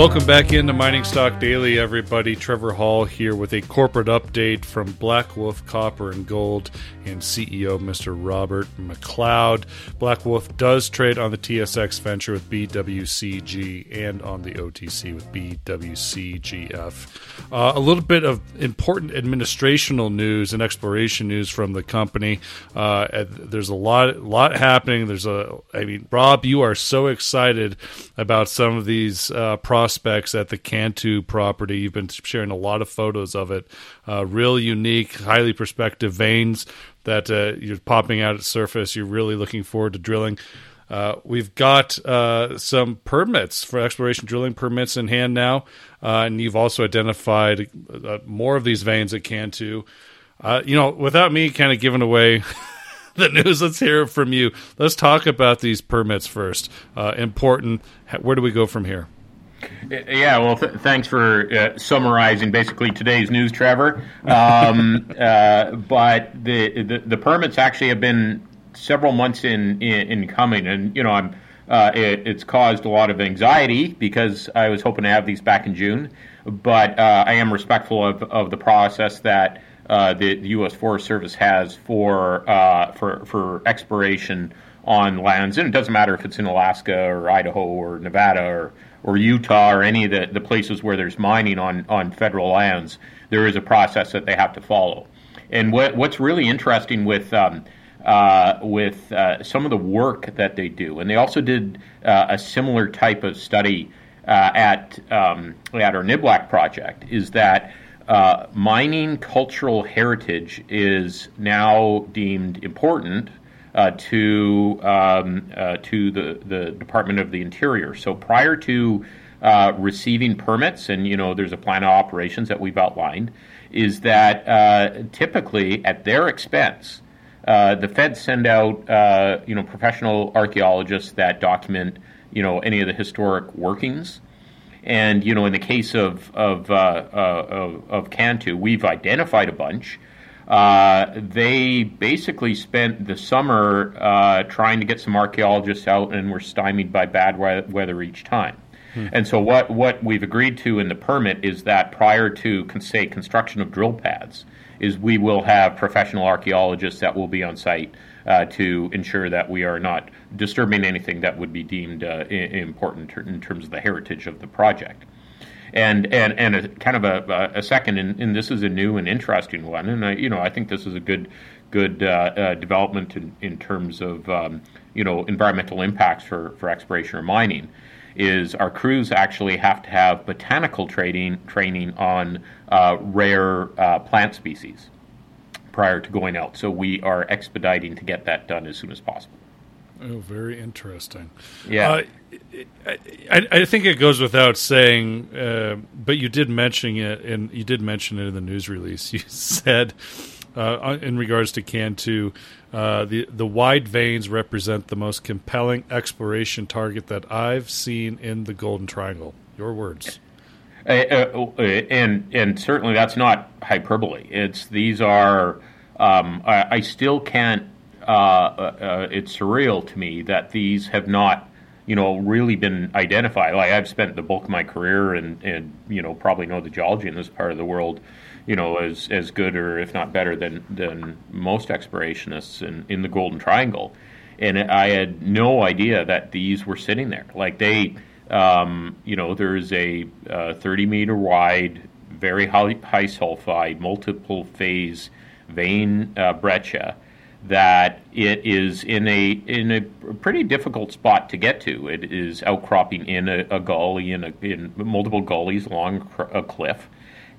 Welcome back into Mining Stock Daily, everybody. Trevor Hall here with a corporate update from Blackwolf Copper and Gold and CEO Mr. Robert McLeod. Blackwolf does trade on the TSX Venture with BWCG and on the OTC with BWCGF. Uh, a little bit of important administrational news and exploration news from the company. Uh, there's a lot, lot happening. There's a, I mean, Rob, you are so excited about some of these uh, prospects at the Cantoo property. You've been sharing a lot of photos of it. Uh, real unique, highly prospective veins that uh, you're popping out at surface. You're really looking forward to drilling. Uh, we've got uh, some permits for exploration drilling permits in hand now, uh, and you've also identified uh, more of these veins at Cantoo. you know, without me kind of giving away the news, let's hear from you. Let's talk about these permits first. important. Where do we go from here? Yeah, well, th- thanks for uh, summarizing basically today's news, Trevor. Um, uh, but the, the, the permits actually have been several months in in, in coming, and you know, I'm uh, it, it's caused a lot of anxiety because I was hoping to have these back in June, but uh, I am respectful of, of the process that uh, the, the, U.S. Forest Service has for uh, for for exploration on lands, and it doesn't matter if it's in Alaska or Idaho or Nevada or or Utah or any of the, the places where there's mining on, on federal lands, there is a process that they have to follow. And what, what's really interesting with um, uh, with uh, some of the work that they do, and they also did uh, a similar type of study uh, at um, at our Niblack project, is that uh, mining cultural heritage is now deemed important uh, to um, uh, to the, the Department of the Interior. So prior to uh, receiving permits, and you know, there's a plan of operations that we've outlined, is that uh, typically at their expense, uh, the feds send out uh, you know professional archaeologists that document you know any of the historic workings. And you know, in the case of of, of, of Cantoo, we've identified a bunch. Uh, they basically spent the summer uh, trying to get some archaeologists out and were stymied by bad weather each time. Hmm. And so, what, what we've agreed to in the permit is that prior to, say, construction of drill pads, is we will have professional archaeologists that will be on site uh, to ensure that we are not disturbing anything that would be deemed uh, important in terms of the heritage of the project and and and a, kind of a, a second, and, and, this is a new and interesting one, and I, you know I think this is a good good uh, uh, development in, in terms of um, you know environmental impacts for for exploration or mining. Is our crews actually have to have botanical training training on uh, rare uh, plant species prior to going out. So we are expediting to get that done as soon as possible. Oh, very interesting. Yeah. Uh, I, I, think it goes without saying, uh, but you did mention it, and you did mention it in the news release. You said, uh, in regards to Cantoo, uh, the the wide veins represent the most compelling exploration target that I've seen in the Golden Triangle. Your words. Uh, uh, and and certainly that's not hyperbole. It's these are. Um, I, I, still can't. It's surreal to me that these have not you know, really been identified. Like I've spent the bulk of my career and, and you know, probably know the geology in this part of the world, you know, as, as good or if not better than, than most explorationists in, in the Golden Triangle. And I had no idea that these were sitting there. Like they, um, you know, there's a uh, 30 meter wide, very high, high sulfide, multiple phase vein uh, breccia that it is in a in a pretty difficult spot to get to. It is outcropping in a, a gully in, a, in multiple gullies along a cliff,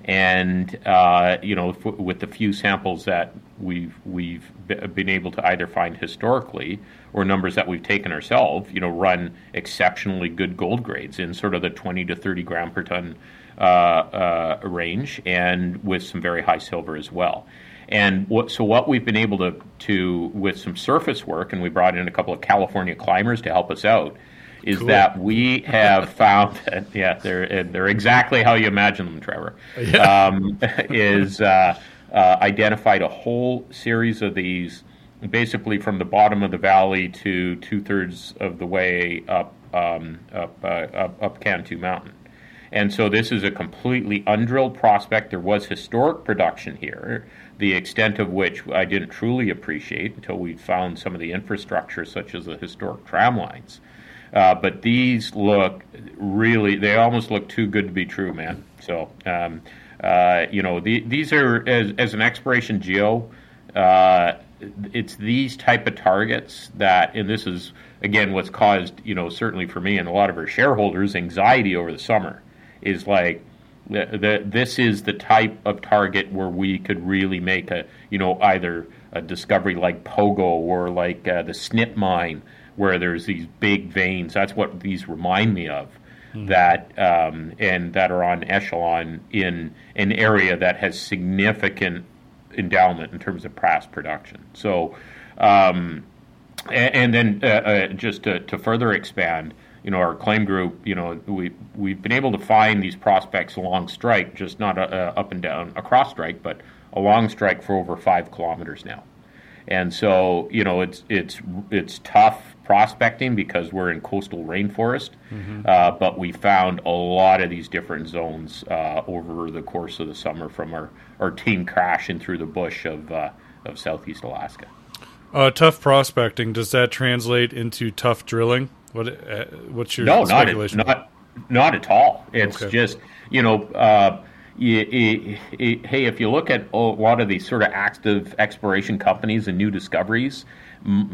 and uh, you know f- with the few samples that we've we've been able to either find historically or numbers that we've taken ourselves, you know, run exceptionally good gold grades in sort of the 20 to 30 gram per ton uh, uh, range, and with some very high silver as well. And what, so what we've been able to, to, with some surface work, and we brought in a couple of California climbers to help us out, is cool. that we have found that, yeah, they're, they're exactly how you imagine them, Trevor, yeah. um, is uh, uh, identified a whole series of these basically from the bottom of the valley to two thirds of the way up, um, up, uh, up, up Cantoo Mountain. And so this is a completely undrilled prospect. There was historic production here, the extent of which I didn't truly appreciate until we found some of the infrastructure, such as the historic tram lines. Uh, but these look really, they almost look too good to be true, man. So, um, uh, you know, the, these are, as, as an exploration geo, uh, it's these type of targets that, and this is, again, what's caused, you know, certainly for me and a lot of our shareholders, anxiety over the summer is like, the, the, this is the type of target where we could really make a, you know, either a discovery like Pogo or like uh, the Snip mine, where there's these big veins. That's what these remind me of. Mm-hmm. That um, and that are en echelon in an area that has significant endowment in terms of past production. So, um, and, and, then uh, uh, just to, to, further expand, you know, our claim group, you know, we we've been able to find these prospects along strike, just not uh, uh up and down across strike, but along strike for over five kilometers now. And so, you know, it's it's it's tough prospecting because we're in coastal rainforest, mm-hmm. uh, but we found a lot of these different zones uh, over the course of the summer from our, our team crashing through the bush of uh, of southeast Alaska. Uh, tough prospecting does that translate into tough drilling? What uh, what's your no, speculation? Not, not not at all. It's okay. just you know. Uh, hey, if you look at a lot of these sort of active exploration companies and new discoveries,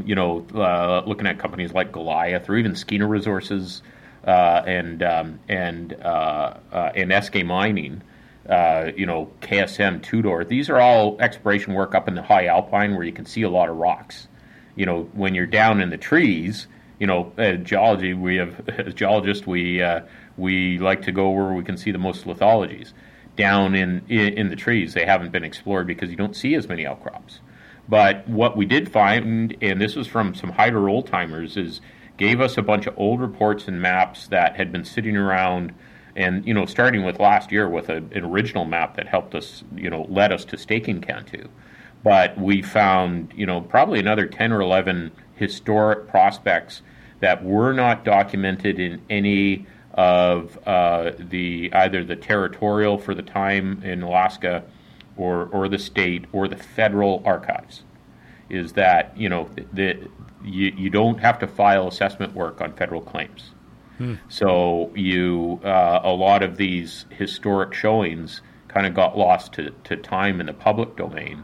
you know, uh, looking at companies like Goliath or even Skeena Resources uh, and um, and uh, uh and Eskay Mining, uh, you know, KSM, Tudor. These are all exploration work up in the high alpine where you can see a lot of rocks. You know, when you're down in the trees, you know, geology. We have as geologists, we uh, we like to go where we can see the most lithologies. Down in, in in the trees, they haven't been explored because you don't see as many outcrops. But what we did find, and this was from some Hyder old timers, is gave us a bunch of old reports and maps that had been sitting around and you know starting with last year with a, an original map that helped us you know led us to staking Cantoo but we found you know probably another 10 or 11 historic prospects that were not documented in any of uh, the either the territorial for the time in Alaska or, or the state or the federal archives is that you know that you, you don't have to file assessment work on federal claims. Hmm. So you uh, a lot of these historic showings kind of got lost to, to time in the public domain.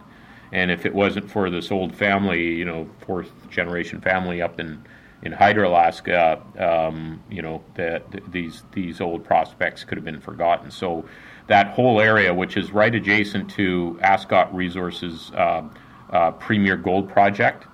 And if it wasn't for this old family, you know, fourth generation family up in in Hyder Alaska, um, you know, that these these old prospects could have been forgotten. So that whole area, which is right adjacent to Ascot Resources' uh, uh, Premier Gold Project,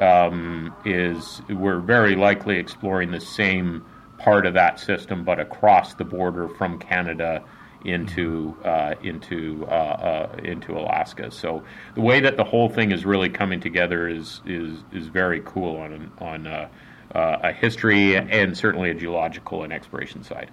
um, is we're very likely exploring the same part of that system, but across the border from Canada into uh, into uh, uh, into Alaska. So the way that the whole thing is really coming together is is is very cool on on uh, a history and certainly a geological and exploration side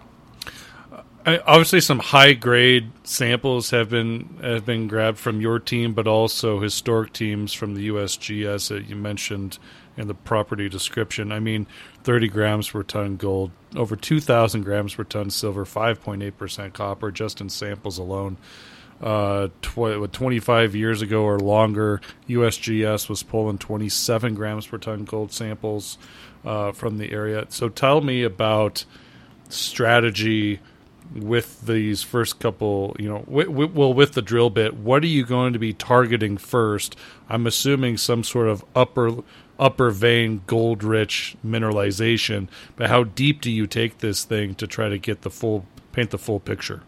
obviously some high grade samples have been have been grabbed from your team, but also historic teams from the USGS that you mentioned in the property description. I mean, 30 grams per ton gold, over 2,000 grams per ton silver, 5.8 percent copper, just in samples alone. Uh, tw- 25 years ago or longer, USGS was pulling 27 grams per ton gold samples uh, from the area. So tell me about strategy with these first couple, you know, w- w- well, with the drill bit, what are you going to be targeting first? I'm assuming some sort of upper upper vein gold rich mineralization, but how deep do you take this thing to try to get the full paint the full picture?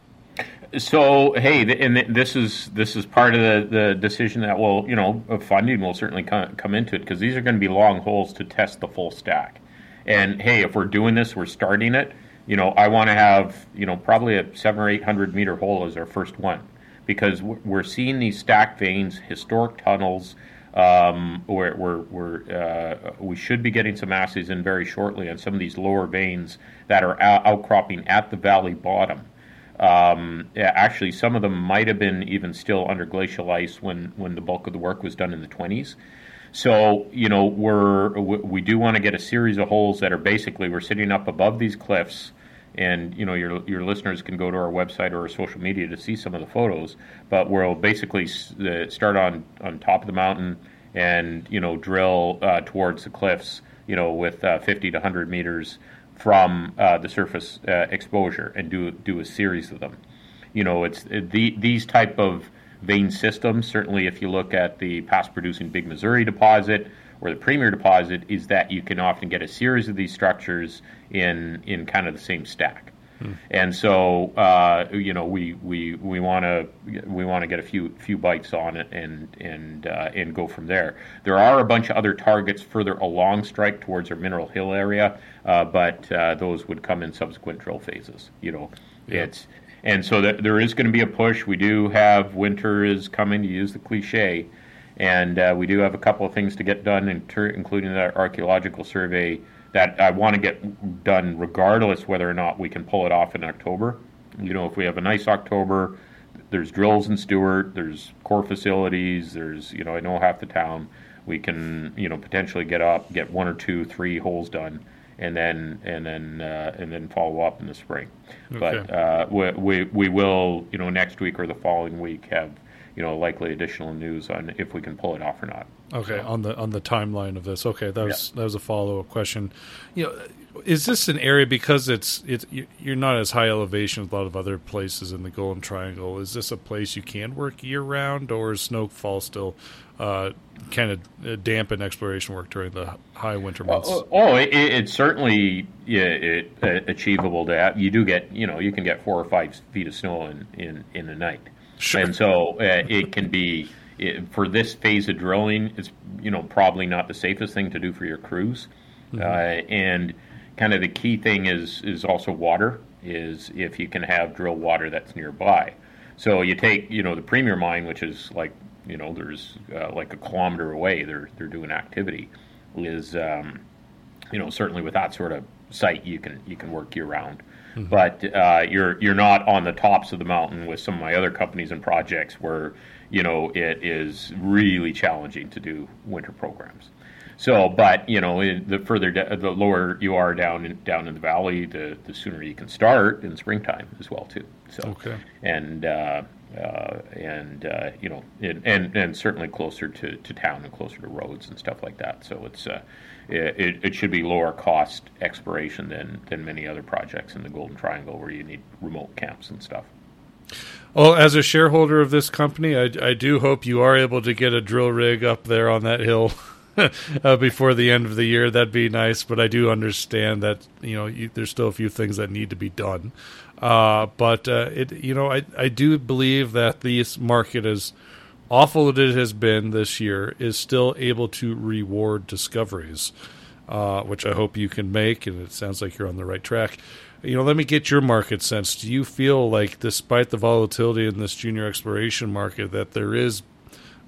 So hey, and this is this is part of the, the decision that will you know uh, funding will certainly come, come into it because these are going to be long holes to test the full stack. And hey, if we're doing this, we're starting it you know, I want to have, you know, probably a seven or 800 meter hole as our first one because we're seeing these stacked veins, historic tunnels. Um, where we're, we're uh, we should be getting some assays in very shortly on some of these lower veins that are out- outcropping at the valley bottom. Um, actually, some of them might have been even still under glacial ice when, when the bulk of the work was done in the 20s. So, you know, we're, we do want to get a series of holes that are basically we're sitting up above these cliffs and you know your your listeners can go to our website or our social media to see some of the photos. But we'll basically start on on top of the mountain and you know drill uh, towards the cliffs, you know, with uh, 50 to 100 meters from uh, the surface uh, exposure, and do do a series of them. You know, it's the, these type of vein systems. Certainly, if you look at the past producing Big Missouri deposit or the Premier deposit, is that you can often get a series of these structures in in kind of the same stack. Hmm. And so, uh, you know, we we we want to we want to get a few few bites on it and and uh, and go from there. There are a bunch of other targets further along strike towards our Mineral Hill area, uh, but uh, those would come in subsequent drill phases. You know, yeah. it's and so that there is going to be a push. We do have winter is coming to use the cliche, and uh, we do have a couple of things to get done, including that archaeological survey that I want to get done regardless whether or not we can pull it off in October. You know, if we have a nice October, there's drills in Stewart, there's core facilities, there's you know I know half the town. We can you know potentially get up, get one or two, three holes done and then and then uh, and then follow up in the spring. Okay. But uh, we, we we will you know next week or the following week have you know likely additional news on if we can pull it off or not. Okay, so. on the on the timeline of this. Okay, that was yeah. that was a follow up question. You know, is this an area because it's it's you're not as high elevation as a lot of other places in the Golden Triangle? Is this a place you can work year round, or is Snowfall still uh, kind of dampen exploration work during the high winter months? Oh, oh it, it's certainly yeah, it, uh, achievable to have. You do get you know you can get four or five feet of snow in in, in a night, sure. and so uh, it can be. It, for this phase of drilling, it's you know probably not the safest thing to do for your crews, mm-hmm. Uh, and kind of the key thing is is also water. Is if you can have drill water that's nearby. So you take you know the premier mine, which is like you know, there's uh, like a kilometer away, they're they're doing activity. Is um, you know certainly with that sort of site, you can you can work year round. Mm-hmm. But uh, you're you're not on the tops of the mountain with some of my other companies and projects where you know it is really challenging to do winter programs. So, but you know, the further de- the lower you are down in, down in the valley, the the sooner you can start in springtime as well too. So, okay. and uh, uh, and uh, you know, and, and, certainly closer to, to town and closer to roads and stuff like that. So it's uh, it, it should be lower cost exploration than than many other projects in the Golden Triangle where you need remote camps and stuff. Well, as a shareholder of this company, I, I do hope you are able to get a drill rig up there on that hill. uh, before the end of the year. That'd be nice, but I do understand that you know you, there's still a few things that need to be done. Uh, but uh, it, you know, I I do believe that this market, as awful as it has been this year, is still able to reward discoveries, uh, which I hope you can make. And it sounds like you're on the right track. You know, let me get your market sense. Do you feel like, despite the volatility in this junior exploration market, that there is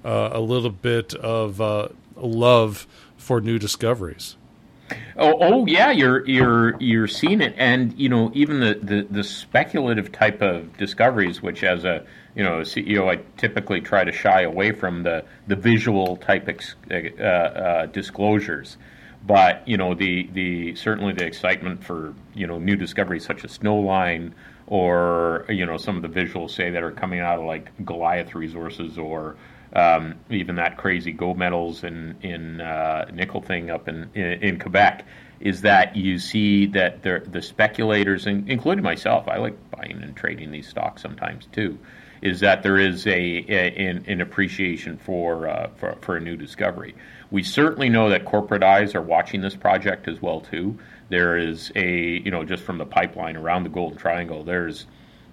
uh, a little bit of uh, love for new discoveries. Oh, oh yeah, you're you're you're seeing it, and you know even the, the, the speculative type of discoveries, which as a you know a CEO, I typically try to shy away from the the visual type ex, uh, uh, disclosures. But you know the the certainly the excitement for you know new discoveries such as Snowline or you know some of the visuals say that are coming out of like Goliath Resources or um, even that crazy gold medals in in uh, nickel thing up in, in, in Quebec is that you see that the speculators, including myself, I like buying and trading these stocks sometimes too. Is that there is a, a an, an, appreciation for, uh, for for a new discovery? We certainly know that corporate eyes are watching this project as well too. There is a you know just from the pipeline around the Golden Triangle, there's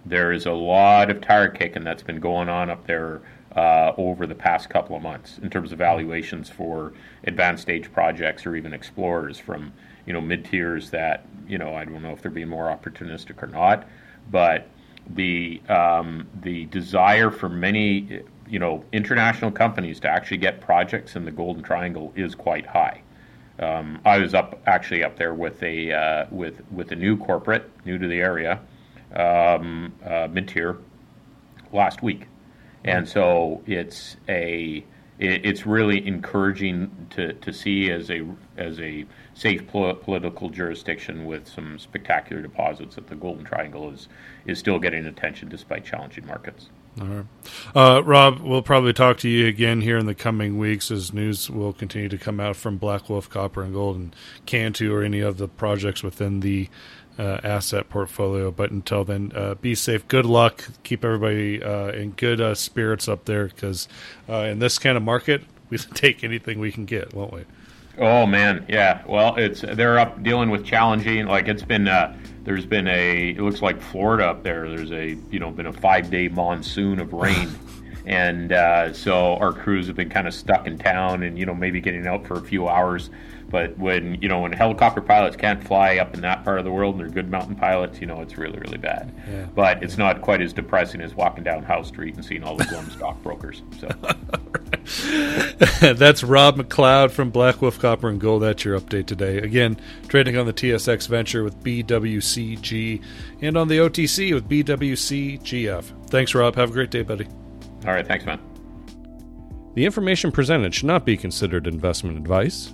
there is a lot of tire kicking that's been going on up there uh, over the past couple of months in terms of valuations for advanced stage projects or even explorers from you know mid tiers that you know I don't know if they're being more opportunistic or not, but the um, the desire for many you know international companies to actually get projects in the Golden Triangle is quite high. Um, I was up actually up there with a uh, with with a new corporate new to the area um, uh, mid tier last week and so it's a it, it's really encouraging to, to see as a as a safe pol- political jurisdiction with some spectacular deposits that the Golden Triangle is is still getting attention despite challenging markets. All right. Uh, Rob, we'll probably talk to you again here in the coming weeks as news will continue to come out from Blackwolf Copper and Gold and Cantoo or any of the projects within the uh, asset portfolio. But until then, uh, be safe. Good luck. Keep everybody uh, in good uh, spirits up there because uh, in this kind of market, we take anything we can get, won't we? Oh man, yeah. Well, it's they're up dealing with challenging. Like it's been, there's been a. It looks like Florida up there. There's a, you know, been a five day monsoon of rain, and uh, so our crews have been kind of stuck in town, and you know maybe getting out for a few hours. But when you know when helicopter pilots can't fly up in that part of the world, and they're good mountain pilots, you know it's really really bad. Yeah. But it's not quite as depressing as walking down Howe Street and seeing all the glum stockbrokers. So that's Rob McLeod from Blackwolf Copper and Gold. That's your update today. Again, trading on the TSX Venture with BWCG and on the OTC with BWCGF. Thanks, Rob. Have a great day, buddy. All right, thanks, man. The information presented should not be considered investment advice.